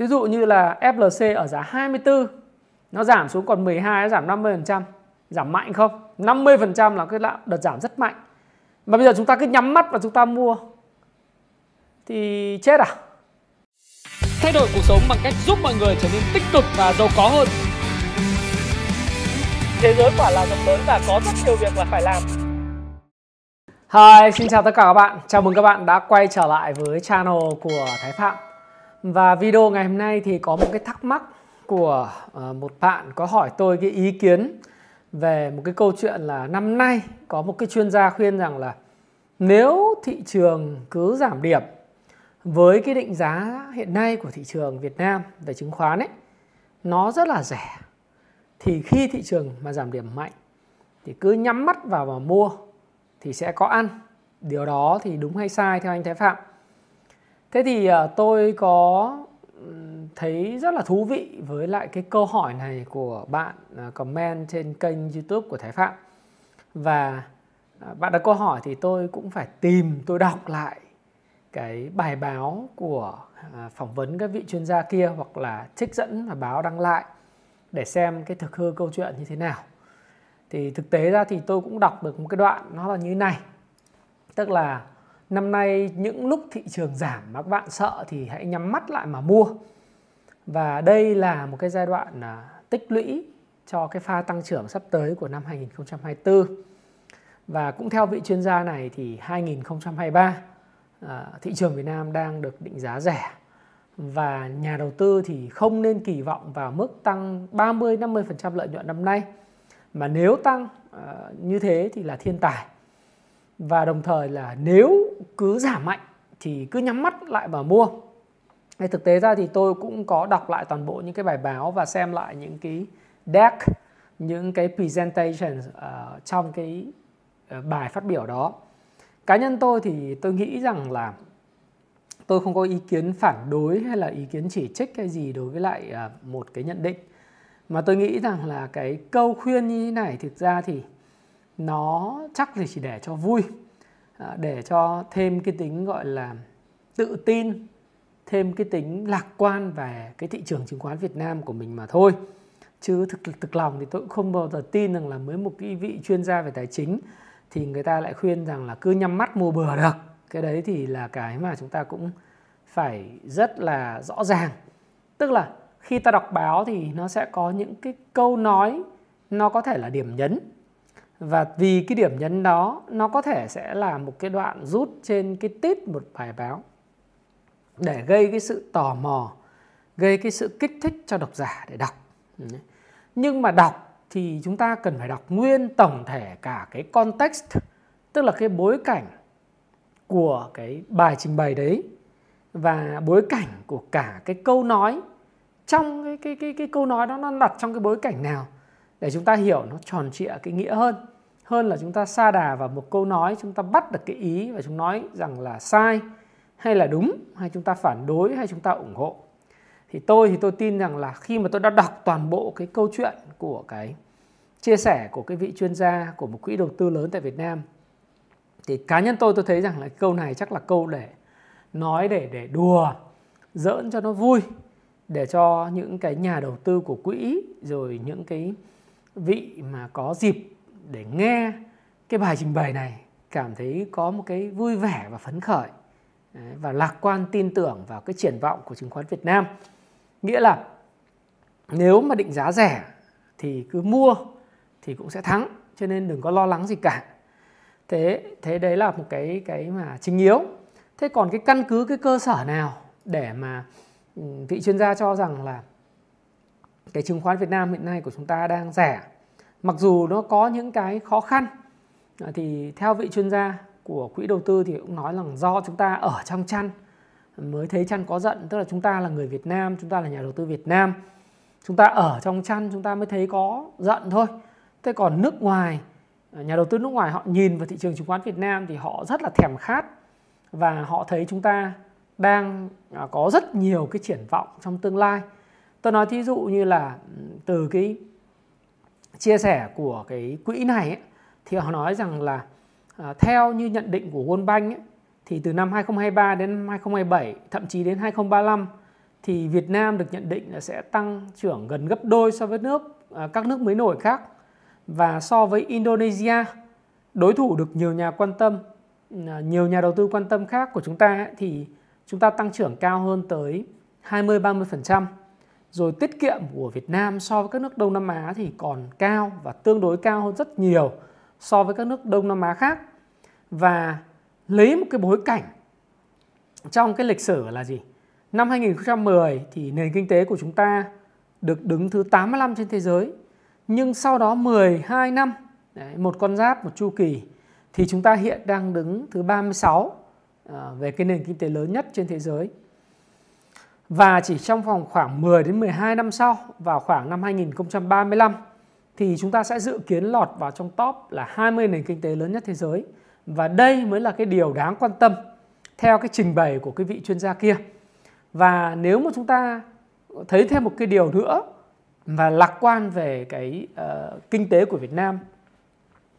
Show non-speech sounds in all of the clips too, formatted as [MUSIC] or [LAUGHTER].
Ví dụ như là FLC ở giá 24 nó giảm xuống còn 12 nó giảm 50%, giảm mạnh không? 50% là cái đợt giảm rất mạnh. Mà bây giờ chúng ta cứ nhắm mắt và chúng ta mua thì chết à? Thay đổi cuộc sống bằng cách giúp mọi người trở nên tích cực và giàu có hơn. Thế giới quả là rộng lớn và có rất nhiều việc là phải làm. Hi, xin chào tất cả các bạn. Chào mừng các bạn đã quay trở lại với channel của Thái Phạm. Và video ngày hôm nay thì có một cái thắc mắc của ờ, một bạn có hỏi tôi cái ý kiến về một cái câu chuyện là năm nay có một cái chuyên gia khuyên rằng là nếu thị trường cứ giảm điểm với cái định giá hiện nay của thị trường Việt Nam về chứng khoán ấy, nó rất là rẻ, thì khi thị trường mà giảm điểm mạnh thì cứ nhắm mắt vào mà mua thì sẽ có ăn. Điều đó thì đúng hay sai theo anh Thái Phạm? Thế thì ờ, tôi có thấy rất là thú vị với lại cái câu hỏi này của bạn ờ, comment trên kênh YouTube của Thái Phạm. Và ờ, bạn đặt câu hỏi thì tôi cũng phải tìm, tôi đọc lại cái bài báo của phỏng vấn các vị chuyên gia kia hoặc là trích dẫn và báo đăng lại để xem cái thực hư câu chuyện như thế nào. Thì thực tế ra thì tôi cũng đọc được một cái đoạn nó là như này. Tức là năm nay những lúc thị trường giảm mà các bạn sợ thì hãy nhắm mắt lại mà mua. Và đây là một cái giai đoạn à, tích lũy cho cái pha tăng trưởng sắp tới của năm 2024 và cũng theo vị chuyên gia này thì 2023 à, thị trường Việt Nam đang được định giá rẻ. Và nhà đầu tư thì không nên kỳ vọng vào mức tăng 30 50% lợi nhuận năm nay. Mà nếu tăng à, như thế thì là thiên tài và đồng thời là nếu cứ giảm mạnh thì cứ nhắm mắt lại mà mua Thế thực tế ra thì tôi cũng có đọc lại toàn bộ những cái bài báo và xem lại những cái deck, những cái presentation uh, ờ, trong cái uh, bài phát biểu đó. Cá nhân tôi thì tôi nghĩ rằng là tôi không có ý kiến phản đối hay là ý kiến chỉ trích hay gì đối với lại uh, một cái nhận định. Mà tôi nghĩ rằng là cái câu khuyên như thế này thực ra thì nó chắc thì chỉ để cho vui, à, để cho thêm cái tính gọi là tự tin thêm cái tính lạc quan về cái thị trường chứng khoán Việt Nam của mình mà thôi. Chứ thực thực lòng thì tôi cũng không bao giờ tin rằng là mới một cái vị chuyên gia về tài chính thì người ta lại khuyên rằng là cứ nhắm mắt mua bừa được. Cái đấy thì là cái mà chúng ta cũng phải rất là rõ ràng. Tức là khi ta đọc báo thì nó sẽ có những cái câu nói nó có thể là điểm nhấn và vì cái điểm nhấn đó, nó có thể sẽ là một cái đoạn rút trên cái tít một bài báo để gây cái sự tò mò, gây cái sự kích thích cho độc giả để đọc. Nhưng mà đọc thì chúng ta cần phải đọc nguyên tổng thể cả cái context, tức là cái bối cảnh của cái bài trình bày đấy và bối cảnh của cả cái câu nói. Trong cái cái cái cái câu nói đó nó đặt trong cái bối cảnh nào? Để chúng ta hiểu nó tròn trịa cái nghĩa hơn. Hơn là chúng ta sa đà vào một câu nói, chúng ta bắt được cái ý và chúng nói rằng là sai hay là đúng, hay chúng ta phản đối, hay chúng ta ủng hộ. Thì tôi thì tôi tin rằng là khi mà tôi đã đọc toàn bộ cái câu chuyện của cái chia sẻ của cái vị chuyên gia, của một quỹ đầu tư lớn tại Việt Nam, thì cá nhân tôi tôi thấy rằng là câu này chắc là câu để nói, để để đùa, giỡn cho nó vui, để cho những cái nhà đầu tư của quỹ, rồi những cái vị mà có dịp để nghe cái bài trình bày này, cảm thấy có một cái vui vẻ và phấn khởi và lạc quan tin tưởng vào cái triển vọng của chứng khoán Việt Nam. Nghĩa là nếu mà định giá rẻ thì cứ mua thì cũng sẽ thắng, cho nên đừng có lo lắng gì cả. Thế thế đấy là một cái cái mà chính yếu. Thế còn cái căn cứ, cái cơ sở nào để mà ừ, vị chuyên gia cho rằng là cái chứng khoán Việt Nam hiện nay của chúng ta đang rẻ. Mặc dù nó có những cái khó khăn à, thì theo vị chuyên gia của quỹ đầu tư thì cũng nói rằng do chúng ta ở trong chăn, mới thấy chăn có giận, tức là chúng ta là người Việt Nam, chúng ta là nhà đầu tư Việt Nam. Chúng ta ở trong chăn, chúng ta mới thấy có giận thôi. Thế còn nước ngoài, nhà đầu tư nước ngoài họ nhìn vào thị trường chứng khoán Việt Nam thì họ rất là thèm khát và họ thấy chúng ta đang à, có rất nhiều cái triển vọng trong tương lai tôi nói thí dụ như là từ cái chia sẻ của cái quỹ này ấy, thì họ nói rằng là À, theo như nhận định của World Bank ấy, thì từ năm 2023 đến 2027 thậm chí đến 2035 thì Việt Nam được nhận định là sẽ tăng trưởng gần gấp đôi so với nước à, các nước mới nổi khác và so với Indonesia đối thủ được nhiều nhà quan tâm à, nhiều nhà đầu tư quan tâm khác của chúng ta thì chúng ta tăng trưởng cao hơn tới 20 30%. Rồi tiết kiệm của Việt Nam so với các nước Đông Nam Á thì còn cao và tương đối cao hơn rất nhiều so với các nước Đông Nam Á khác. Và lấy một cái bối cảnh trong cái lịch sử là gì? Năm 2010 thì nền kinh tế của chúng ta được đứng thứ 85 trên thế giới. Nhưng sau đó 12 năm, đấy, một con giáp, một chu kỳ thì chúng ta hiện đang đứng thứ 36 à, ờ, về cái nền kinh tế lớn nhất trên thế giới. Và chỉ trong vòng khoảng 10 đến 12 năm sau, vào khoảng năm 2035 thì chúng ta sẽ dự kiến lọt vào trong top là 20 nền kinh tế lớn nhất thế giới. Và đây mới là cái điều đáng quan tâm theo cái trình bày của cái vị chuyên gia kia. Và nếu mà chúng ta thấy thêm một cái điều nữa và lạc quan về cái uh, kinh tế của Việt Nam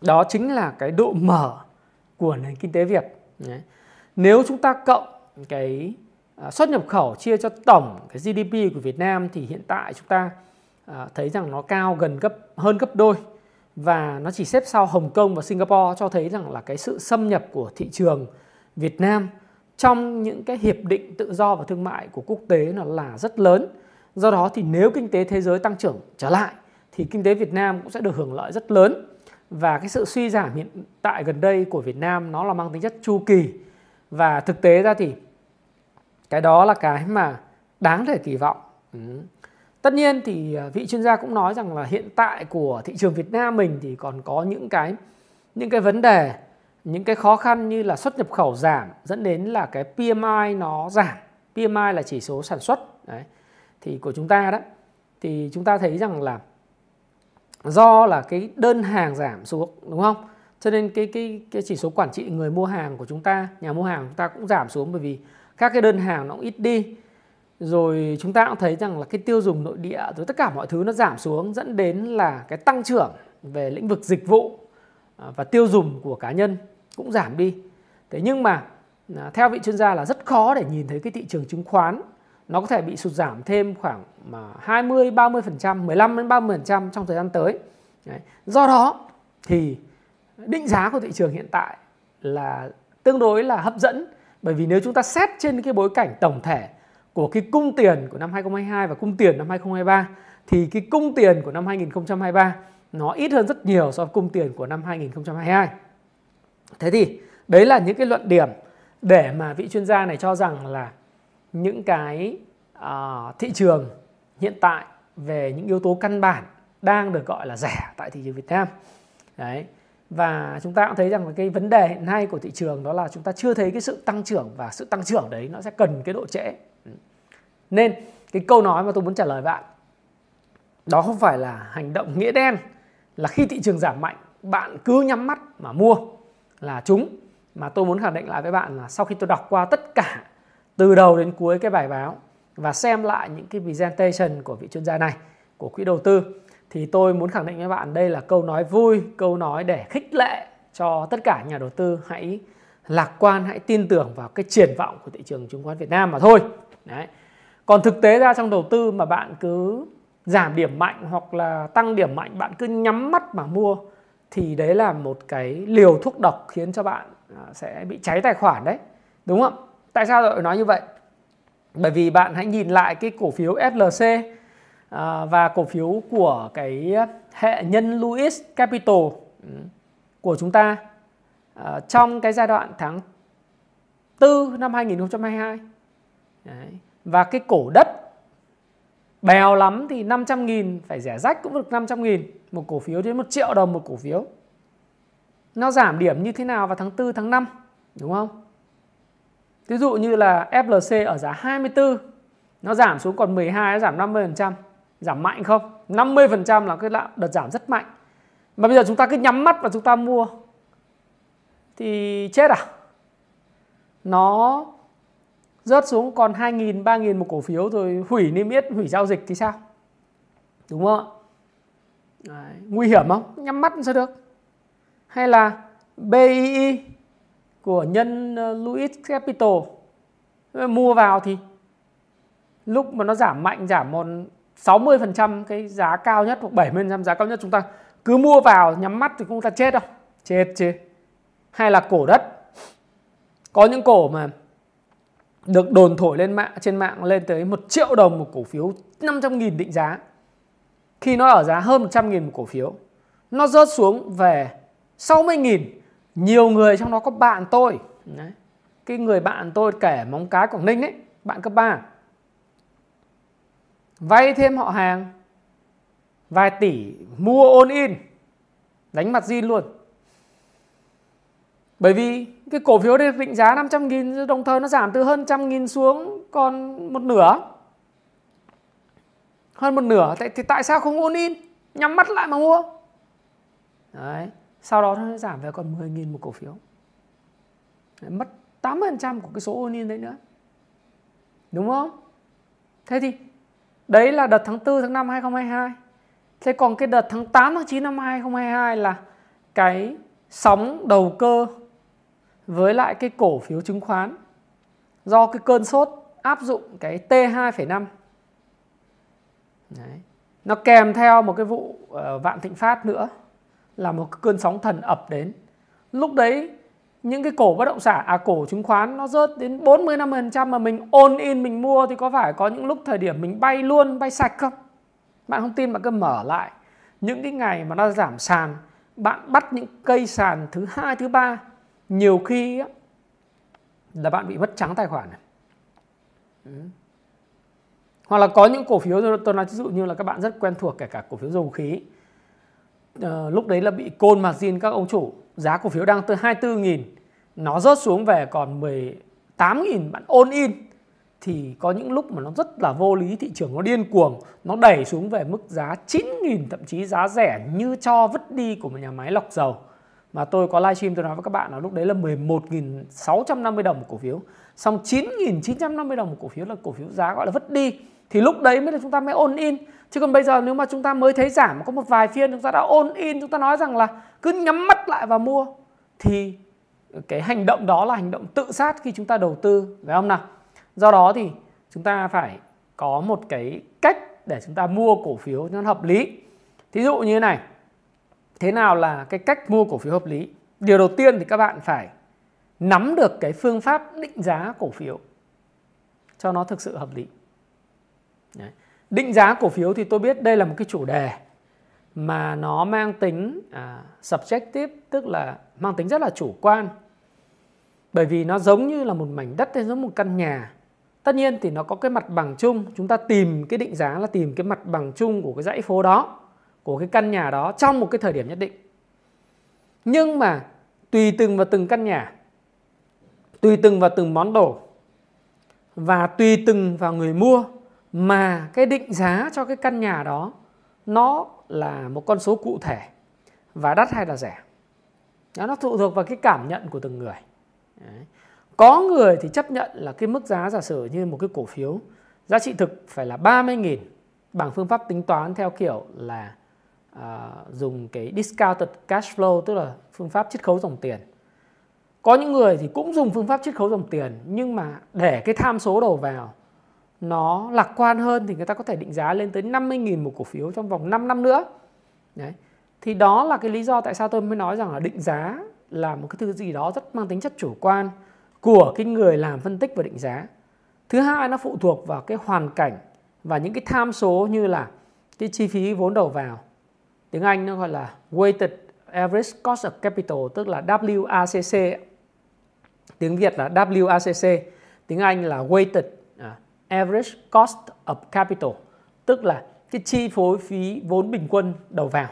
đó chính là cái độ mở của nền kinh tế Việt. Đấy. Nếu chúng ta cộng cái Ờ, xuất nhập khẩu chia cho tổng cái GDP của Việt Nam thì hiện tại chúng ta ờ, thấy rằng nó cao gần gấp, hơn gấp đôi và nó chỉ xếp sau Hồng Kông và Singapore cho thấy rằng là cái sự xâm nhập của thị trường Việt Nam trong những cái hiệp định tự do và thương mại của quốc tế nó là rất lớn. Do đó thì nếu kinh tế thế giới tăng trưởng trở lại thì kinh tế Việt Nam cũng sẽ được hưởng lợi rất lớn. Và cái sự suy giảm hiện tại gần đây của Việt Nam nó là mang tính chất chu kỳ. Và thực tế ra thì cái đó là cái mà đáng để kỳ vọng. Ừ. Tất nhiên thì à, vị chuyên gia cũng nói rằng là hiện tại của thị trường Việt Nam mình thì còn có những cái những cái vấn đề, những cái khó khăn như là xuất nhập khẩu giảm, dẫn đến là cái PMI nó giảm PMI là chỉ số sản xuất, đấy, thì của chúng ta đó thì chúng ta thấy rằng là do là cái đơn hàng giảm xuống, đúng không cho nên cái cái cái chỉ số quản trị người mua hàng của chúng ta, nhà mua hàng của chúng ta cũng giảm xuống bởi vì các cái đơn hàng nó cũng ít đi rồi chúng ta cũng thấy rằng là cái tiêu dùng nội địa rồi tất cả mọi thứ nó giảm xuống dẫn đến là cái tăng trưởng về lĩnh vực dịch vụ à, và tiêu dùng của cá nhân cũng giảm đi thế nhưng mà à, theo vị chuyên gia là rất khó để nhìn thấy cái thị trường chứng khoán nó có thể bị sụt giảm thêm khoảng mà 20 30%, 15 đến 30% trong thời gian tới. Đấy. Do đó thì định giá của thị trường hiện tại là tương đối là hấp dẫn bởi vì nếu chúng ta xét trên cái bối cảnh tổng thể của cái cung tiền của năm 2022 và cung tiền năm 2023 thì cái cung tiền của năm 2023 nó ít hơn rất nhiều so với cung tiền của năm 2022. Thế thì đấy là những cái luận điểm để mà vị chuyên gia này cho rằng là những cái uh, thị trường hiện tại về những yếu tố căn bản đang được gọi là rẻ tại thị trường Việt Nam. Đấy. Và chúng ta cũng thấy rằng là cái vấn đề hiện nay của thị trường đó là chúng ta chưa thấy cái sự tăng trưởng và sự tăng trưởng đấy nó sẽ cần cái độ trễ. Nên cái câu nói mà tôi muốn trả lời bạn, đó không phải là hành động nghĩa đen, là khi thị trường giảm mạnh, bạn cứ nhắm mắt mà mua là chúng mà tôi muốn khẳng định lại với bạn là sau khi tôi đọc qua tất cả từ đầu đến cuối cái bài báo và xem lại những cái presentation của vị chuyên gia này, của quỹ đầu tư thì tôi muốn khẳng định với bạn đây là câu nói vui, câu nói để khích lệ cho tất cả nhà đầu tư hãy lạc quan, hãy tin tưởng vào cái triển vọng của thị trường chứng khoán Việt Nam mà thôi. Đấy. Còn thực tế ra trong đầu tư mà bạn cứ giảm điểm mạnh hoặc là tăng điểm mạnh bạn cứ nhắm mắt mà mua thì đấy là một cái liều thuốc độc khiến cho bạn à, sẽ bị cháy tài khoản đấy. Đúng không? Tại sao lại nói như vậy? Bởi vì bạn hãy nhìn lại cái cổ phiếu SLC à, và cổ phiếu của cái hệ nhân Louis Capital ừ, của chúng ta à, trong cái giai đoạn tháng 4 năm 2022. Đấy. Và cái cổ đất bèo lắm thì 500 nghìn phải rẻ rách cũng được 500 nghìn một cổ phiếu đến 1 triệu đồng một cổ phiếu. Nó giảm điểm như thế nào vào tháng 4 tháng 5 đúng không? Ví dụ như là FLC ở giá 24 nó giảm xuống còn 12 nó giảm 50%, giảm mạnh không? 50% là cái đợt giảm rất mạnh. Mà bây giờ chúng ta cứ nhắm mắt và chúng ta mua thì chết à? Nó rớt xuống còn 2.000, 3.000 một cổ phiếu rồi hủy niêm yết, hủy giao dịch thì sao? Đúng không ạ? Đấy. Nguy hiểm không? Nhắm mắt sao được? Hay là BII của nhân ờ, Louis Capital mua vào thì lúc mà nó giảm mạnh giảm một 60% cái giá cao nhất hoặc 70% giá cao nhất chúng ta cứ mua vào nhắm mắt thì chúng ta chết đâu. Chết chứ. Hay là cổ đất. Có những cổ mà được đồn thổi lên mạng, trên mạng lên tới 1 triệu đồng một cổ phiếu 500 nghìn định giá. Khi nó ở giá hơn 100 nghìn một cổ phiếu, nó rớt xuống về 60 nghìn. Nhiều người trong đó có bạn tôi. Đấy. cái người bạn tôi kể móng cái Quảng Ninh ấy, bạn cấp 3 vay thêm họ hàng. Vài tỷ mua ôn in. Đánh mặt zin luôn. Bởi vì cái cổ phiếu này định giá 500 nghìn đồng thời nó giảm từ hơn trăm nghìn xuống còn một nửa. Hơn một nửa thì, thì tại sao không ôn in? Nhắm mắt lại mà mua. Đấy sau đó nó giảm về còn 10 nghìn một cổ phiếu. Đấy, mất 80% của cái số ôn in đấy nữa. Đúng không? Thế thì đấy là đợt tháng 4 tháng 5 2022 thế còn cái đợt tháng 8 tháng 9 năm 2022 là cái sóng đầu cơ với lại cái cổ phiếu chứng khoán do cái cơn sốt áp dụng cái T2,5 Đấy. nó kèm theo một cái vụ uh, vạn thịnh phát nữa là một cơn sóng thần ập đến. Lúc đấy những cái cổ bất động sản à cổ chứng khoán nó rớt đến 40 50% mà mình ôn in mình mua thì có phải có những lúc thời điểm mình bay luôn bay sạch không? Bạn không tin bạn cứ mở lại những cái ngày mà nó giảm sàn bạn bắt những cây sàn thứ hai thứ ba nhiều khi á, là bạn bị mất trắng tài khoản này. Ừ. Hoặc là có những cổ phiếu tôi nói ví dụ như là các bạn rất quen thuộc kể cả cổ phiếu dầu khí. À, lúc đấy là bị côn margin các ông chủ, giá cổ phiếu đang tới 24.000 nó rớt xuống về còn 18.000 bạn ôn in. Thì có những lúc mà nó rất là vô lý thị trường nó điên cuồng. Nó đẩy xuống về mức giá 9.000 thậm chí giá rẻ như cho vứt đi của một nhà máy lọc dầu. Mà tôi có livestream tôi nói với các bạn là lúc đấy là 11.650 đồng một cổ phiếu. Xong 9.950 đồng một cổ phiếu là cổ phiếu giá gọi là vứt đi thì lúc đấy mới là chúng ta mới ôn in. Chứ còn bây giờ nếu mà chúng ta mới thấy giảm, có một vài phiên chúng ta đã ôn in, chúng ta nói rằng là cứ nhắm mắt lại và mua, thì cái hành động đó là hành động tự sát khi chúng ta đầu tư, phải không nào? Do đó thì chúng ta phải có một cái cách để chúng ta mua cổ phiếu nó hợp lý. Thí dụ như thế này, thế nào là cái cách mua cổ phiếu hợp lý? Điều đầu tiên thì các bạn phải nắm được cái phương pháp định giá cổ phiếu cho nó thực sự hợp lý. Đấy. định giá cổ phiếu thì tôi biết đây là một cái chủ đề mà nó mang tính à, subjective tức là mang tính rất là chủ quan. Bởi vì nó giống như là một mảnh đất hay giống một căn nhà. Tất nhiên thì nó có cái mặt bằng chung. Chúng ta tìm cái định giá là tìm cái mặt bằng chung của cái dãy phố đó của cái căn nhà đó trong một cái thời điểm nhất định. Nhưng mà tùy từng vào từng căn nhà tùy từng vào từng món đồ và tùy từng vào người mua mà cái định giá cho cái căn nhà đó nó là một con số cụ thể và đắt hay là rẻ? Đó, nó phụ thuộc vào cái cảm nhận của từng người. Đấy. có người thì chấp nhận là cái mức giá giả sử như một cái cổ phiếu giá trị thực phải là 30.000 bằng phương pháp tính toán theo kiểu là à, dùng cái discounted cash flow tức là phương pháp chiết khấu dòng tiền. Có những người thì cũng dùng phương pháp chiết khấu dòng tiền nhưng mà để cái tham số đầu vào nó lạc quan hơn thì người ta có thể định giá lên tới 50.000 một cổ phiếu trong vòng 5 năm nữa. Đấy. Thì đó là cái lý do tại sao tôi mới nói rằng là định giá là một cái thứ gì đó rất mang tính chất chủ quan của cái người làm phân tích và định giá. Thứ hai, nó phụ thuộc vào cái hoàn cảnh và những cái tham số như là cái chi phí vốn đầu vào tiếng Anh nó gọi là weighted average cost of capital, tức là WACC tiếng Việt là WACC tiếng Anh là weighted average cost of capital tức là cái chi phối phí vốn bình quân đầu vào.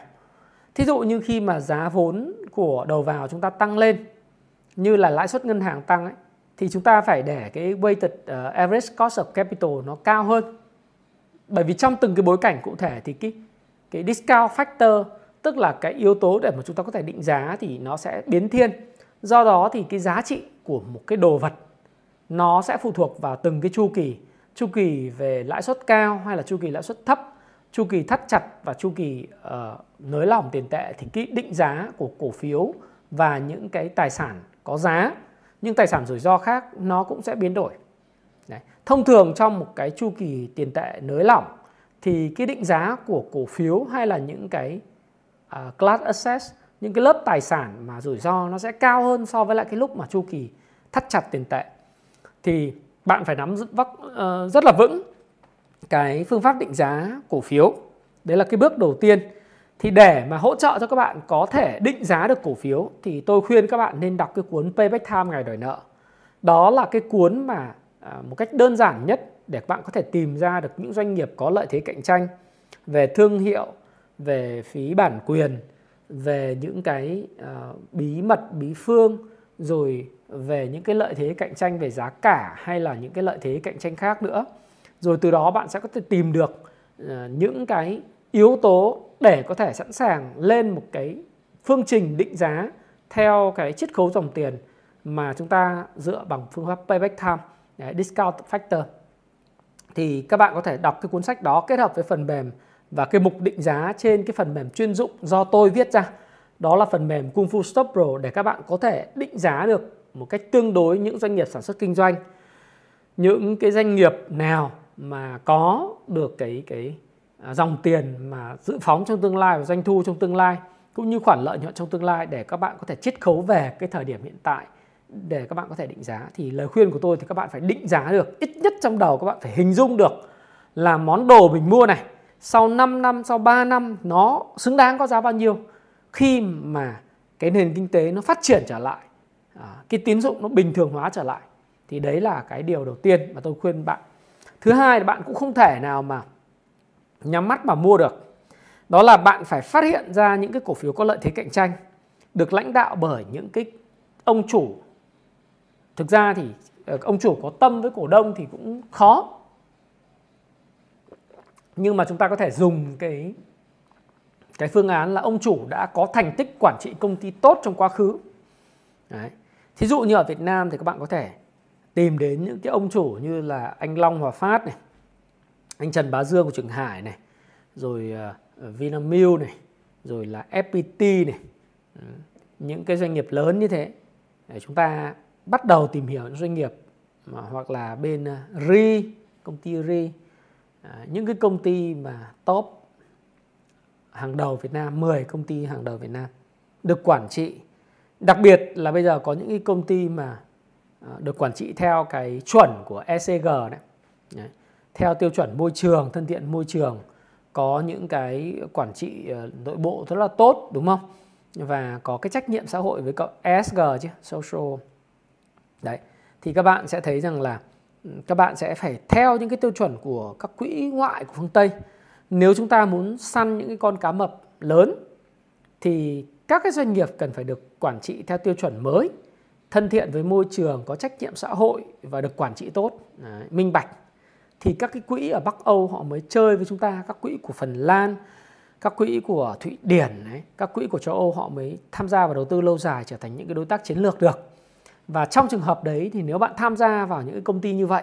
Thí dụ như khi mà giá vốn của đầu vào chúng ta tăng lên như là lãi suất ngân hàng tăng ấy, thì chúng ta phải để cái weighted uh, average cost of capital nó cao hơn. Bởi vì trong từng cái bối cảnh cụ thể thì cái cái discount factor tức là cái yếu tố để mà chúng ta có thể định giá thì nó sẽ biến thiên. Do đó thì cái giá trị của một cái đồ vật nó sẽ phụ thuộc vào từng cái chu kỳ chu kỳ về lãi suất cao hay là chu kỳ lãi suất thấp chu kỳ thắt chặt và chu kỳ uh, nới lỏng tiền tệ thì cái định giá của cổ phiếu và những cái tài sản có giá những tài sản rủi ro khác nó cũng sẽ biến đổi Đấy. Thông thường trong một cái chu kỳ tiền tệ nới lỏng thì cái định giá của cổ phiếu hay là những cái uh, class assets, những cái lớp tài sản mà rủi ro nó sẽ cao hơn so với lại cái lúc mà chu kỳ thắt chặt tiền tệ. Thì bạn phải nắm vắc, uh, rất là vững cái phương pháp định giá cổ phiếu. Đấy là cái bước đầu tiên. Thì để mà hỗ trợ cho các bạn có thể định giá được cổ phiếu thì tôi khuyên các bạn nên đọc cái cuốn Payback Time ngày đòi nợ. Đó là cái cuốn mà uh, một cách đơn giản nhất để các bạn có thể tìm ra được những doanh nghiệp có lợi thế cạnh tranh về thương hiệu, về phí bản quyền, về những cái uh, bí mật, bí phương rồi về những cái lợi thế cạnh tranh về giá cả hay là những cái lợi thế cạnh tranh khác nữa. Rồi từ đó bạn sẽ có thể tìm được ờ, những cái yếu tố để có thể sẵn sàng lên một cái phương trình định giá theo cái chiết khấu dòng tiền mà chúng ta dựa bằng phương pháp payback time, đấy, discount factor. Thì các bạn có thể đọc cái cuốn sách đó kết hợp với phần mềm và cái mục định giá trên cái phần mềm chuyên dụng do tôi viết ra. Đó là phần mềm Kung Fu Stop Pro để các bạn có thể định giá được một cách tương đối những doanh nghiệp sản xuất kinh doanh. Những cái doanh nghiệp nào mà có được cái cái à, dòng tiền mà dự phóng trong tương lai và doanh thu trong tương lai, cũng như khoản lợi nhuận trong tương lai để các bạn có thể chiết khấu về cái thời điểm hiện tại để các bạn có thể định giá, thì lời khuyên của tôi thì các bạn phải định giá được, ít nhất trong đầu các bạn phải hình dung được là món đồ mình mua này, sau 5 năm, sau 3 năm nó xứng đáng có giá bao nhiêu khi mà cái nền kinh tế nó phát triển trở lại à, cái tín dụng nó bình thường hóa trở lại, thì đấy là cái điều đầu tiên mà tôi khuyên bạn. Thứ hai là bạn cũng không thể nào mà nhắm mắt mà mua được. Đó là bạn phải phát hiện ra những cái cổ phiếu có lợi thế cạnh tranh được lãnh đạo bởi những cái ông chủ. Thực ra thì ờ, ông chủ có tâm với cổ đông thì cũng khó. Nhưng mà chúng ta có thể dùng cái cái phương án là ông chủ đã có thành tích quản trị công ty tốt trong quá khứ. Đấy. thí dụ như ở Việt Nam thì các bạn có thể tìm đến những cái ông chủ như là anh Long Hòa Phát này anh Trần Bá Dương của Trường Hải này rồi uh, Vinamilk này rồi là FPT này. Những cái doanh nghiệp lớn như thế. Để chúng ta bắt đầu tìm hiểu những doanh nghiệp mà hoặc là bên ờ, uh, RI công ty RI à, những cái công ty mà top hàng đầu Việt Nam 10 công ty hàng đầu Việt Nam được quản trị. Đặc biệt là bây giờ có những cái công ty mà ờ, được quản trị theo cái chuẩn của ECG đấy. Đấy. Theo tiêu chuẩn môi trường, thân thiện môi trường, có những cái quản trị ờ, nội bộ rất là tốt, đúng không? Và có cái trách nhiệm xã hội với cộng ESG chứ, social. Đấy. Thì các bạn sẽ thấy rằng là ừ, các bạn sẽ phải theo những cái tiêu chuẩn của các quỹ ngoại của phương Tây nếu chúng ta muốn săn những cái con cá mập lớn thì các cái doanh nghiệp cần phải được quản trị theo tiêu chuẩn mới thân thiện với môi trường có trách nhiệm xã hội và được quản trị tốt. Đấy, minh bạch. Thì các cái quỹ ở Bắc Âu họ mới chơi với chúng ta các quỹ của Phần Lan các quỹ của Thụy Điển ấy, các quỹ của châu Âu họ mới tham gia vào đầu tư lâu dài trở thành những cái đối tác chiến lược được. Và trong trường hợp đấy thì nếu bạn tham gia vào những cái công ty như vậy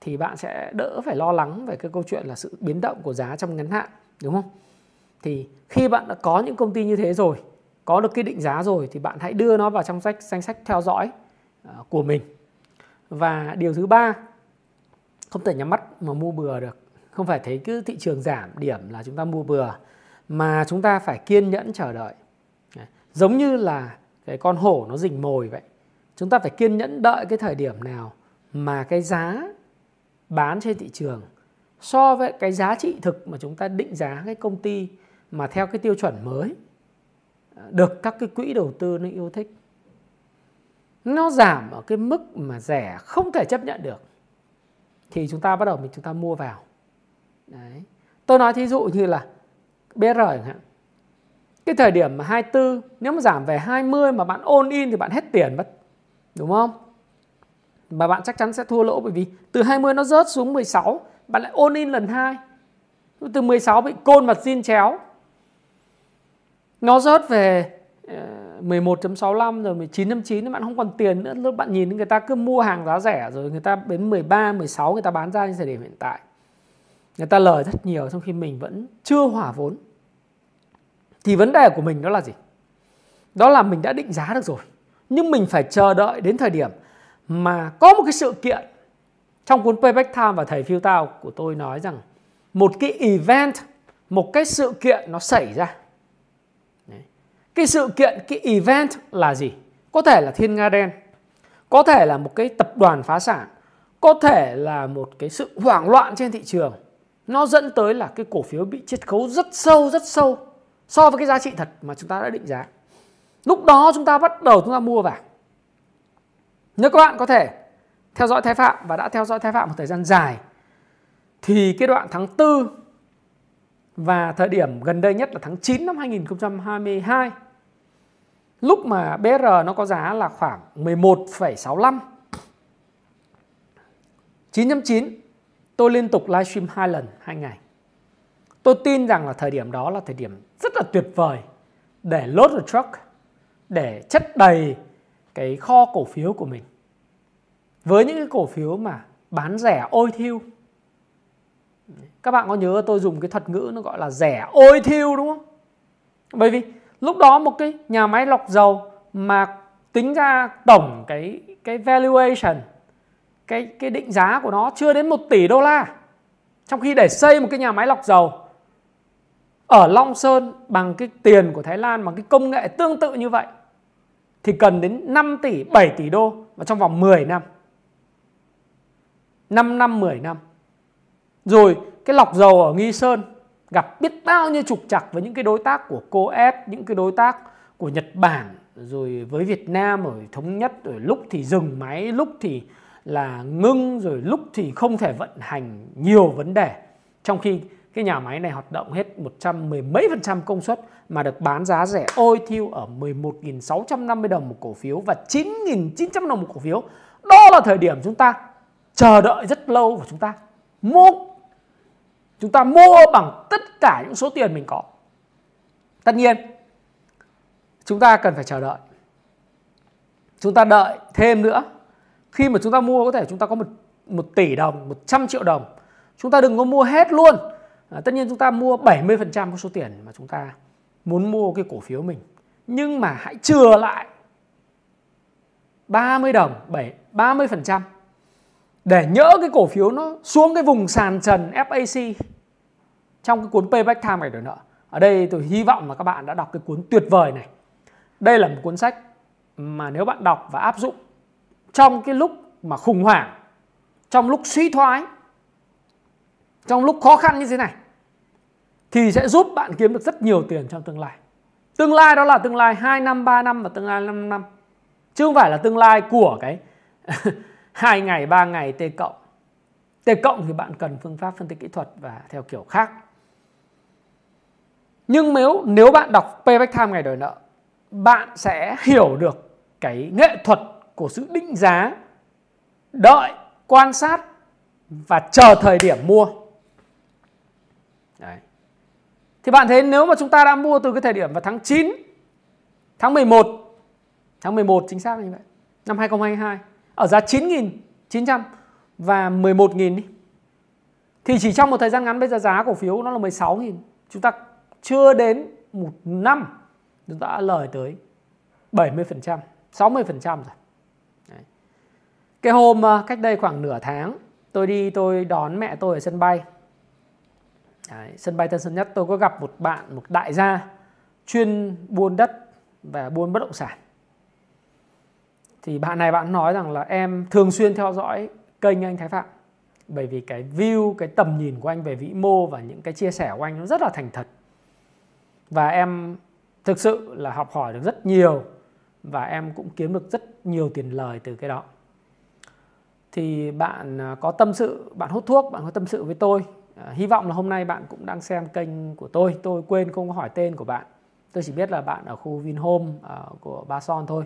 thì bạn sẽ đỡ phải lo lắng về cái câu chuyện là sự biến động của giá trong ngắn hạn, đúng không? Thì khi bạn đã có những công ty như thế rồi, có được cái định giá rồi thì bạn hãy đưa nó vào trong sách, danh sách theo dõi ờ, của mình. Và điều thứ ba, không thể nhắm mắt mà mua bừa được. Không phải thấy cứ thị trường giảm điểm là chúng ta mua bừa, mà chúng ta phải kiên nhẫn chờ đợi. Giống như là cái con hổ nó rình mồi vậy. Chúng ta phải kiên nhẫn đợi cái thời điểm nào mà cái giá bán trên thị trường so với cái giá trị thực mà chúng ta định giá cái công ty mà theo cái tiêu chuẩn mới, được các cái quỹ đầu tư nó yêu thích. Nó giảm ở cái mức mà rẻ không thể chấp nhận được. Thì chúng ta bắt đầu mình chúng ta mua vào. Đấy. Tôi nói thí dụ như là BR chẳng hạn. Cái thời điểm mà 24 nếu mà giảm về 20 mà bạn ôn in thì bạn hết tiền mất. Đúng không? Mà bạn chắc chắn sẽ thua lỗ bởi vì từ 20 nó rớt xuống 16 bạn lại ôn in lần hai. Từ 16 bị côn mặt zin chéo. Nó rớt về ờ, 11.65 rồi 19.9 bạn không còn tiền nữa. Lúc bạn nhìn người ta cứ mua hàng giá rẻ, rồi người ta đến 13 16 người ta bán ra như thời điểm hiện tại. Người ta lời rất nhiều, trong khi mình vẫn chưa hỏa vốn. Thì vấn đề của mình đó là gì? Đó là mình đã định giá được rồi, nhưng mình phải chờ đợi đến thời điểm mà có một cái sự kiện trong cuốn Payback Time và thầy Phil tao của tôi nói rằng một cái event, một cái sự kiện nó xảy ra. Đấy. Cái sự kiện, cái event là gì? Có thể là thiên nga đen, có thể là một cái tập đoàn phá sản, có thể là một cái sự hoảng loạn trên thị trường. Nó dẫn tới là cái cổ phiếu bị chiết khấu rất sâu, rất sâu so với cái giá trị thật mà chúng ta đã định giá. Lúc đó chúng ta bắt đầu chúng ta mua vào. Nếu các bạn có thể theo dõi Thái Phạm và đã theo dõi Thái Phạm một thời gian dài thì cái đoạn tháng 4 và thời điểm gần đây nhất là tháng 9 năm 2022 lúc mà BR nó có giá là khoảng 11,65 9.9 tôi liên tục livestream hai lần hai ngày. Tôi tin rằng là thời điểm đó là thời điểm rất là tuyệt vời để load the truck để chất đầy cái kho cổ phiếu của mình. Với những cái cổ phiếu mà bán rẻ ôi thiêu. Các bạn có nhớ tôi dùng cái thuật ngữ nó gọi là rẻ ôi thiêu đúng không? Bởi vì lúc đó một cái nhà máy lọc dầu mà tính ra tổng cái cái valuation, cái cái định giá của nó chưa đến 1 tỷ đô la. Trong khi để xây một cái nhà máy lọc dầu ở Long Sơn bằng cái tiền của Thái Lan, bằng cái công nghệ tương tự như vậy thì cần đến 5 tỷ 7 tỷ đô và trong vòng 10 năm 5 năm 10 năm rồi cái lọc dầu ở Nghi Sơn gặp biết bao nhiêu trục trặc với những cái đối tác của COES, những cái đối tác của Nhật Bản rồi với Việt Nam rồi thống nhất rồi lúc thì dừng máy, lúc thì là ngưng rồi lúc thì không thể vận hành nhiều vấn đề. Trong khi cái nhà máy này hoạt động hết 110 mấy phần trăm công suất mà được bán giá rẻ ôi thiêu ở 11.650 đồng một cổ phiếu và 9.900 đồng một cổ phiếu. Đó là thời điểm chúng ta chờ đợi rất lâu và chúng ta. Mua chúng ta mua bằng tất cả những số tiền mình có. Tất nhiên chúng ta cần phải chờ đợi. Chúng ta đợi thêm nữa. Khi mà chúng ta mua có thể chúng ta có một, một tỷ đồng 100 triệu đồng. Chúng ta đừng có mua hết luôn à, tất nhiên chúng ta mua 70% số tiền mà chúng ta muốn mua cái cổ phiếu mình nhưng mà hãy chừa lại 30 đồng 7 30% để nhỡ cái cổ phiếu nó xuống cái vùng sàn trần FAC trong cái cuốn Payback Time ngày đổi nợ. Ở đây tôi hy vọng là các bạn đã đọc cái cuốn tuyệt vời này. Đây là một cuốn sách mà nếu bạn đọc và áp dụng trong cái lúc mà khủng hoảng, trong lúc suy thoái, trong lúc khó khăn như thế này thì sẽ giúp bạn kiếm được rất nhiều tiền trong tương lai. Tương lai đó là tương lai 2 năm, 3 năm và tương lai 5 năm. Chứ không phải là tương lai của cái [LAUGHS] hai ngày, ba ngày T cộng. T cộng thì bạn cần phương pháp phân tích kỹ thuật và theo kiểu khác. Nhưng nếu nếu bạn đọc Payback Time ngày đòi nợ, bạn sẽ hiểu được cái nghệ thuật của sự định giá, đợi, quan sát và chờ thời điểm mua. Đấy. Thì bạn thấy nếu mà chúng ta đã mua từ cái thời điểm vào tháng 9, tháng 11, tháng 11 chính xác là như vậy, năm 2022 ở giá 9.900 và 11.000 đi. Thì chỉ trong một thời gian ngắn bây giờ giá cổ phiếu nó là 16.000. Chúng ta chưa đến một năm chúng ta đã lời tới 70%, 60% rồi. Đấy. Cái hôm à, cách đây khoảng nửa tháng tôi đi tôi đón mẹ tôi ở sân bay. Đấy, sân bay Tân Sơn Nhất tôi có gặp một bạn, một đại gia chuyên buôn đất và buôn bất động sản. Thì bạn này bạn nói rằng là em thường xuyên theo dõi kênh anh Thái Phạm bởi vì cái view cái tầm nhìn của anh về vĩ mô và những cái chia sẻ của anh nó rất là thành thật. Và em thực sự là học hỏi được rất nhiều và em cũng kiếm được rất nhiều tiền lời từ cái đó. Thì bạn à, có tâm sự bạn hút thuốc bạn có tâm sự với tôi à, hy vọng là hôm nay bạn cũng đang xem kênh của tôi. Tôi quên không có hỏi tên của bạn. Tôi chỉ biết là bạn ở khu Vinhome uh, của Ba Son thôi.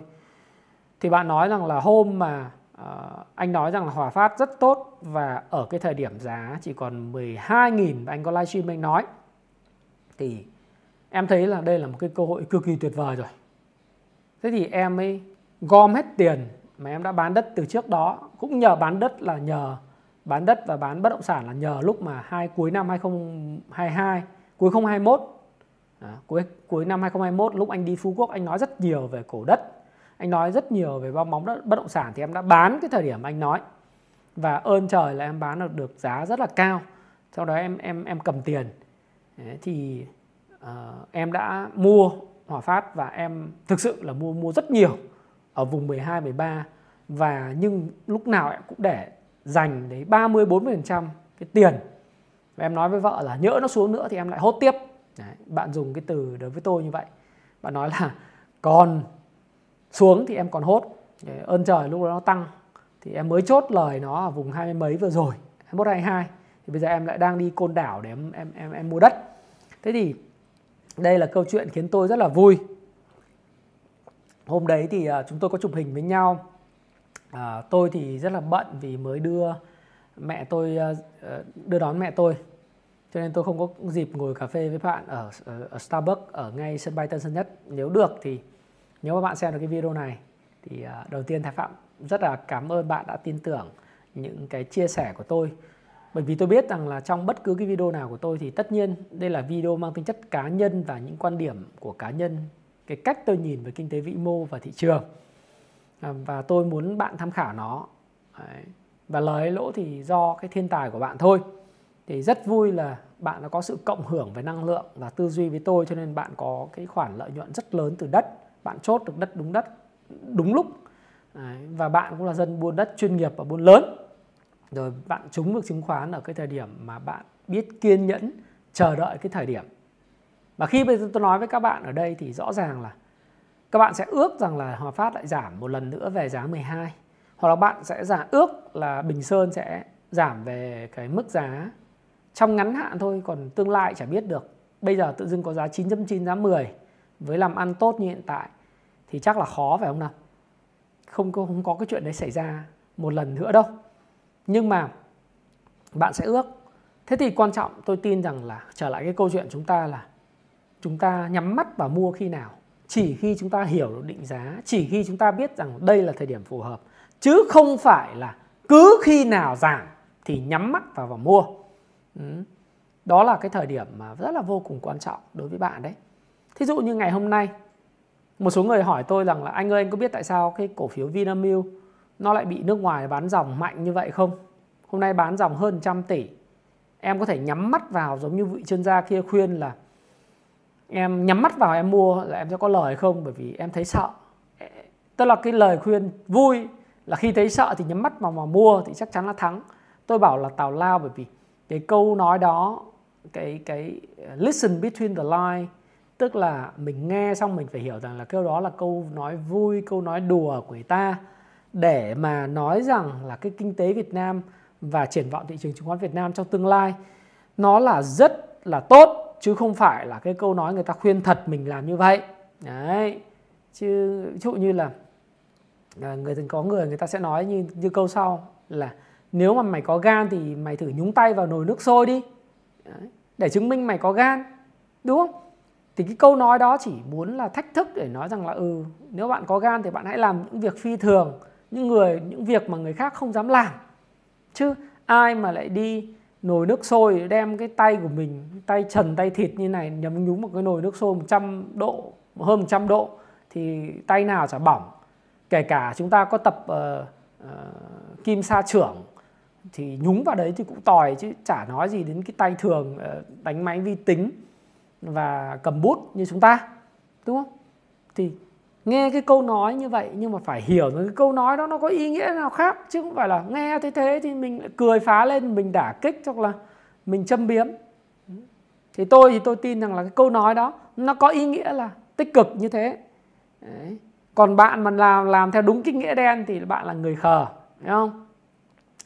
Thì bạn nói rằng là hôm mà uh, anh nói rằng là Hòa Phát rất tốt và ở cái thời điểm giá chỉ còn 12.000 và anh có livestream anh nói. Thì em thấy là đây là một cái cơ hội cực kỳ tuyệt vời rồi. Thế thì em ấy gom hết tiền mà em đã bán đất từ trước đó cũng nhờ bán đất là nhờ bán đất và bán bất động sản là nhờ lúc mà hai cuối năm 2022 cuối 2021 à, cuối cuối năm 2021 lúc anh đi Phú Quốc anh nói rất nhiều về cổ đất. Anh nói rất nhiều về bong bóng đất bất động sản thì em đã bán cái thời điểm anh nói. Và ơn trời là em bán được được giá rất là cao. Sau đó em em em cầm tiền. Đấy, thì uh, em đã mua Hòa Phát và em thực sự là mua mua rất nhiều ở vùng 12 13 và nhưng lúc nào em cũng để dành đấy 30 40% cái tiền. Và em nói với vợ là nhỡ nó xuống nữa thì em lại hốt tiếp. Đấy, bạn dùng cái từ đối với tôi như vậy. Bạn nói là còn xuống thì em còn hốt. Đấy, ơn trời lúc đó nó tăng thì em mới chốt lời nó ở vùng hai mươi mấy vừa rồi 21 22 thì bây giờ em lại đang đi côn đảo để em em em em mua đất. Thế thì đây là câu chuyện khiến tôi rất là vui. Hôm đấy thì à, chúng tôi có chụp hình với nhau à, tôi thì rất là bận vì mới đưa mẹ tôi ờ, ờ, đưa đón mẹ tôi. Cho nên tôi không có dịp ngồi cà phê với bạn ở, ở, ở Starbucks ở ngay sân bay Tân Sơn Nhất. Nếu được thì nếu mà bạn xem được cái video này. Thì uh, đầu tiên Thái Phạm rất là cảm ơn bạn đã tin tưởng những cái chia sẻ của tôi. Bởi vì tôi biết rằng là trong bất cứ cái video nào của tôi thì tất nhiên đây là video mang tính chất cá nhân và những quan điểm của cá nhân cái cách tôi nhìn về kinh tế vĩ mô và thị trường. Ờ, và tôi muốn bạn tham khảo nó. Và lời lỗ thì do cái thiên tài của bạn thôi. Thì rất vui là bạn đã có sự cộng hưởng về năng lượng và tư duy với tôi, cho nên bạn có cái khoản lợi nhuận rất lớn từ đất. Bạn chốt được đất đúng đất, đúng lúc. Và bạn cũng là dân buôn đất chuyên nghiệp và buôn lớn. Rồi bạn trúng được chứng khoán ở cái thời điểm mà bạn biết kiên nhẫn, chờ đợi cái thời điểm. Và khi bây giờ tôi nói với các bạn ở đây thì rõ ràng là các bạn sẽ ước rằng là Hòa Phát lại giảm một lần nữa về giá 12 hoặc là bạn sẽ giả ước là Bình Sơn sẽ giảm về cái mức giá trong ngắn hạn thôi, còn tương lai chả biết được. Bây giờ tự dưng có giá 9.9 giá 10 với làm ăn tốt như hiện tại thì chắc là khó, phải không nào? Không có không có cái chuyện đấy xảy ra một lần nữa đâu. Nhưng mà bạn sẽ ước. Thế thì quan trọng tôi tin rằng là trở lại cái câu chuyện chúng ta là chúng ta nhắm mắt và mua khi nào chỉ khi chúng ta hiểu được định giá, chỉ khi chúng ta biết rằng đây là thời điểm phù hợp, chứ không phải là cứ khi nào giảm thì nhắm mắt vào và mua. Đó là cái thời điểm mà rất là vô cùng quan trọng đối với bạn đấy. Thí dụ như ngày hôm nay, một số người hỏi tôi rằng là, anh ơi, anh có biết tại sao cái cổ phiếu Vinamilk nó lại bị nước ngoài bán dòng mạnh như vậy không? Hôm nay bán dòng hơn trăm tỷ. Em có thể nhắm mắt vào giống như vị chuyên gia kia khuyên là em nhắm mắt vào em mua là em sẽ có lời không? Bởi vì em thấy sợ. Tức là cái lời khuyên vui là khi thấy sợ thì nhắm mắt vào mà mua thì chắc chắn là thắng. Tôi bảo là tào lao bởi vì cái câu nói đó, cái cái uh, listen between the line, tức là mình nghe xong mình phải hiểu rằng là câu đó là câu nói vui, câu nói đùa của người ta. Để mà nói rằng là cái kinh tế Việt Nam và triển vọng thị trường chứng khoán Việt Nam trong tương lai, nó là rất là tốt chứ không phải là cái câu nói người ta khuyên thật mình làm như vậy. Đấy. Chứ ví dụ như là à, người có người người ta sẽ nói như như câu sau là nếu mà mày có gan thì mày thử nhúng tay vào nồi nước sôi đi. Đấy, để chứng minh mày có gan. Đúng không? Thì cái câu nói đó chỉ muốn là thách thức để nói rằng là ừ nếu bạn có gan thì bạn hãy làm những việc phi thường những người những việc mà người khác không dám làm. Chứ ai mà lại đi nồi nước sôi đem cái tay của mình tay trần tay thịt như này nhấm nhúng một cái nồi nước sôi 100 độ hơn 100 độ thì tay nào chả bỏng. Kể cả chúng ta có tập uh, uh, kim sa trưởng thì nhúng vào đấy thì cũng tòi chứ chả nói gì đến cái tay thường uh, đánh máy vi tính và cầm bút như chúng ta đúng không? Thì nghe cái câu nói như vậy nhưng mà phải hiểu rằng cái câu nói đó nó có ý nghĩa nào khác. Chứ không phải là nghe thế thế thì mình lại cười phá lên mình đả kích hoặc là mình châm biếm. Thì tôi thì tôi tin rằng là cái câu nói đó nó có ý nghĩa là tích cực như thế. Đấy. còn bạn mà làm làm theo đúng cái nghĩa đen thì bạn là người khờ đúng không?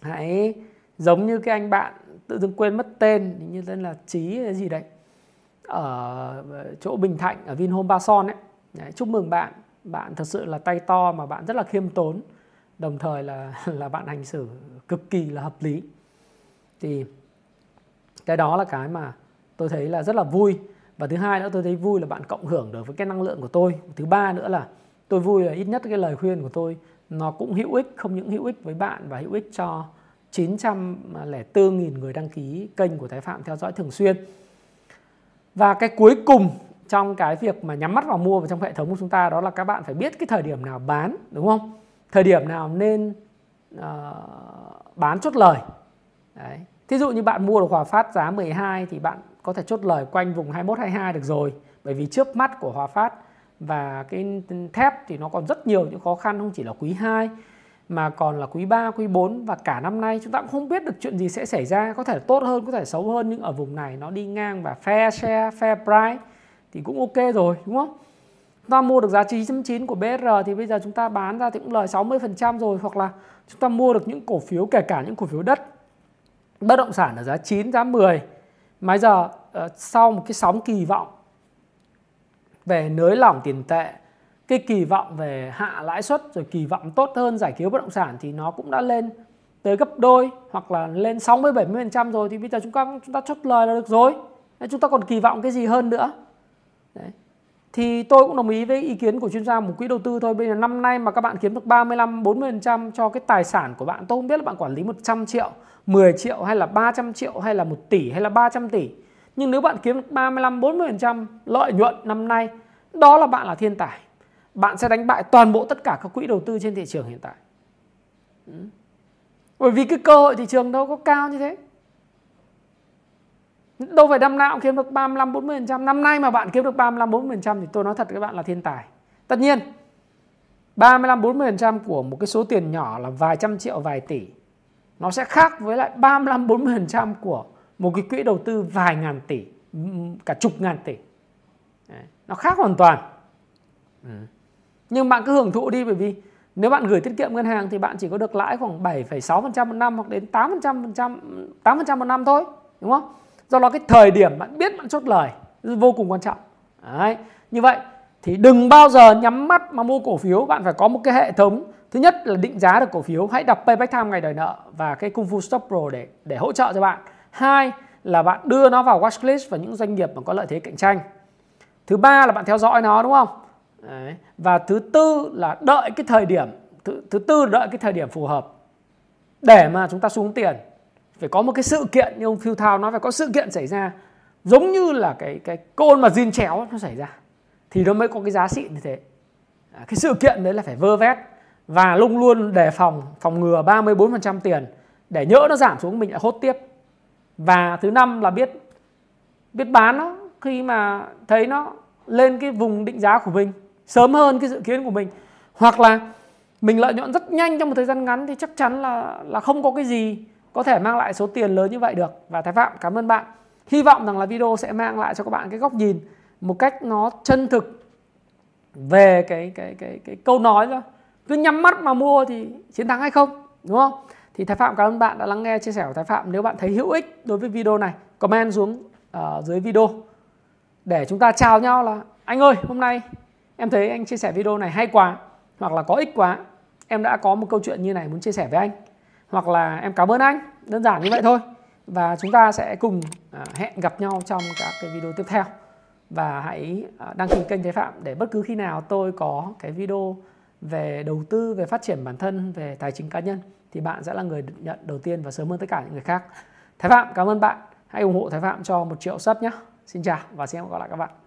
Hãy giống như cái anh bạn tự dưng quên mất tên như tên là trí hay gì đấy ở chỗ bình thạnh ở vinhome ba son ấy. Đấy, chúc mừng bạn bạn thật sự là tay to mà bạn rất là khiêm tốn, đồng thời là [LAUGHS] là bạn hành xử cực kỳ là hợp lý. Thì cái đó là cái mà tôi thấy là rất là vui. Và thứ hai nữa tôi thấy vui là bạn cộng hưởng được với cái năng lượng của tôi. Thứ ba nữa là tôi vui là ít nhất cái lời khuyên của tôi nó cũng hữu ích, không những hữu ích với bạn và hữu ích cho 904.000 người đăng ký kênh của Thái Phạm theo dõi thường xuyên và cái cuối cùng trong cái việc mà nhắm mắt vào mua vào trong hệ thống của chúng ta đó là các bạn phải biết cái thời điểm nào bán đúng không? Thời điểm nào nên uh, bán chốt lời. Đấy. Thí dụ như bạn mua được Hòa Phát giá 12 thì bạn có thể chốt lời quanh vùng 21 22 được rồi. Bởi vì trước mắt của Hòa Phát và cái thép thì nó còn rất nhiều những khó khăn không chỉ là quý 2 mà còn là quý 3, quý 4 và cả năm nay. Chúng ta cũng không biết được chuyện gì sẽ xảy ra, có thể tốt hơn, có thể xấu hơn nhưng ở vùng này nó đi ngang và fair share, fair price thì cũng ok rồi đúng không? Chúng ta mua được giá 9.9 của BR thì bây giờ chúng ta bán ra thì cũng lời 60% rồi hoặc là chúng ta mua được những cổ phiếu kể cả những cổ phiếu đất bất động sản ở giá 9, giá 10 mà giờ ờ, sau một cái sóng kỳ vọng về nới lỏng tiền tệ cái kỳ vọng về hạ lãi suất rồi kỳ vọng tốt hơn giải cứu bất động sản thì nó cũng đã lên tới gấp đôi hoặc là lên 60 70% rồi thì bây giờ chúng ta chúng ta chốt lời là được rồi. Chúng ta còn kỳ vọng cái gì hơn nữa. Đấy. Thì tôi cũng đồng ý với ý kiến của chuyên gia một quỹ đầu tư thôi. Bây giờ năm nay mà các bạn kiếm được 35 40% cho cái tài sản của bạn, tôi không biết là bạn quản lý 100 triệu, 10 triệu hay là 300 triệu hay là 1 tỷ hay là 300 tỷ. Nhưng nếu bạn kiếm được 35 40% lợi nhuận năm nay, đó là bạn là thiên tài bạn sẽ đánh bại toàn bộ tất cả các quỹ đầu tư trên thị trường hiện tại. Ừ. Bởi vì cái cơ hội thị trường đâu có cao như thế. Đâu phải năm nào cũng kiếm được 35 40%, năm nay mà bạn kiếm được 35 40% thì tôi nói thật các bạn là thiên tài. Tất nhiên 35 40% của một cái số tiền nhỏ là vài trăm triệu vài tỷ nó sẽ khác với lại 35 40% của một cái quỹ đầu tư vài ngàn tỷ, cả chục ngàn tỷ. Đấy. Nó khác hoàn toàn. Ừ nhưng bạn cứ hưởng thụ đi bởi vì nếu bạn gửi tiết kiệm ngân hàng thì bạn chỉ có được lãi khoảng 7,6% một năm hoặc đến 8% 8% một năm thôi, đúng không? Do đó cái thời điểm bạn biết bạn chốt lời vô cùng quan trọng. Đấy. Như vậy thì đừng bao giờ nhắm mắt mà mua cổ phiếu, bạn phải có một cái hệ thống Thứ nhất là định giá được cổ phiếu, hãy đọc Payback Time ngày đòi nợ và cái Kung Fu Stop Pro để để hỗ trợ cho bạn. Hai là bạn đưa nó vào watchlist và những doanh nghiệp mà có lợi thế cạnh tranh. Thứ ba là bạn theo dõi nó đúng không? Đấy. Và thứ tư là đợi cái thời điểm thứ, thứ tư là đợi cái thời điểm phù hợp để mà chúng ta xuống tiền phải có một cái sự kiện như ông Phil Thao nói phải có sự kiện xảy ra. Giống như là cái cái côn mà zin chéo nó xảy ra thì nó mới có cái giá trị như thế. À, cái sự kiện đấy là phải vơ vét và luôn luôn đề phòng phòng ngừa 34% tiền để nhỡ nó giảm xuống mình lại hốt tiếp. Và thứ năm là biết biết bán nó khi mà thấy nó lên cái vùng định giá của mình sớm hơn cái dự kiến của mình. Hoặc là mình lợi nhuận rất nhanh trong một thời gian ngắn thì chắc chắn là là không có cái gì có thể mang lại số tiền lớn như vậy được. Và thái phạm, cảm ơn bạn. Hy vọng rằng là video sẽ mang lại cho các bạn cái góc nhìn, một cách nó chân thực về cái cái cái cái câu nói đó cứ nhắm mắt mà mua thì chiến thắng hay không, đúng không? Thì thái phạm, cảm ơn bạn đã lắng nghe chia sẻ của thái phạm. Nếu bạn thấy hữu ích đối với video này, comment xuống ở dưới video để chúng ta chào nhau là, anh ơi, hôm nay em thấy anh chia sẻ video này hay quá, hoặc là có ích quá. Em đã có một câu chuyện như này muốn chia sẻ với anh hoặc là em cảm ơn anh đơn giản như vậy thôi và chúng ta sẽ cùng à, hẹn gặp nhau trong các cái video tiếp theo và hãy à, đăng ký kênh Thế Phạm để bất cứ khi nào tôi có cái video về đầu tư, về phát triển bản thân, về tài chính cá nhân thì bạn sẽ là người nhận đầu tiên và sớm hơn tất cả những người khác. Thái Phạm cảm ơn bạn. Hãy ủng hộ Thái Phạm cho một triệu sub nhé. Xin chào và xin hẹn gặp lại các bạn.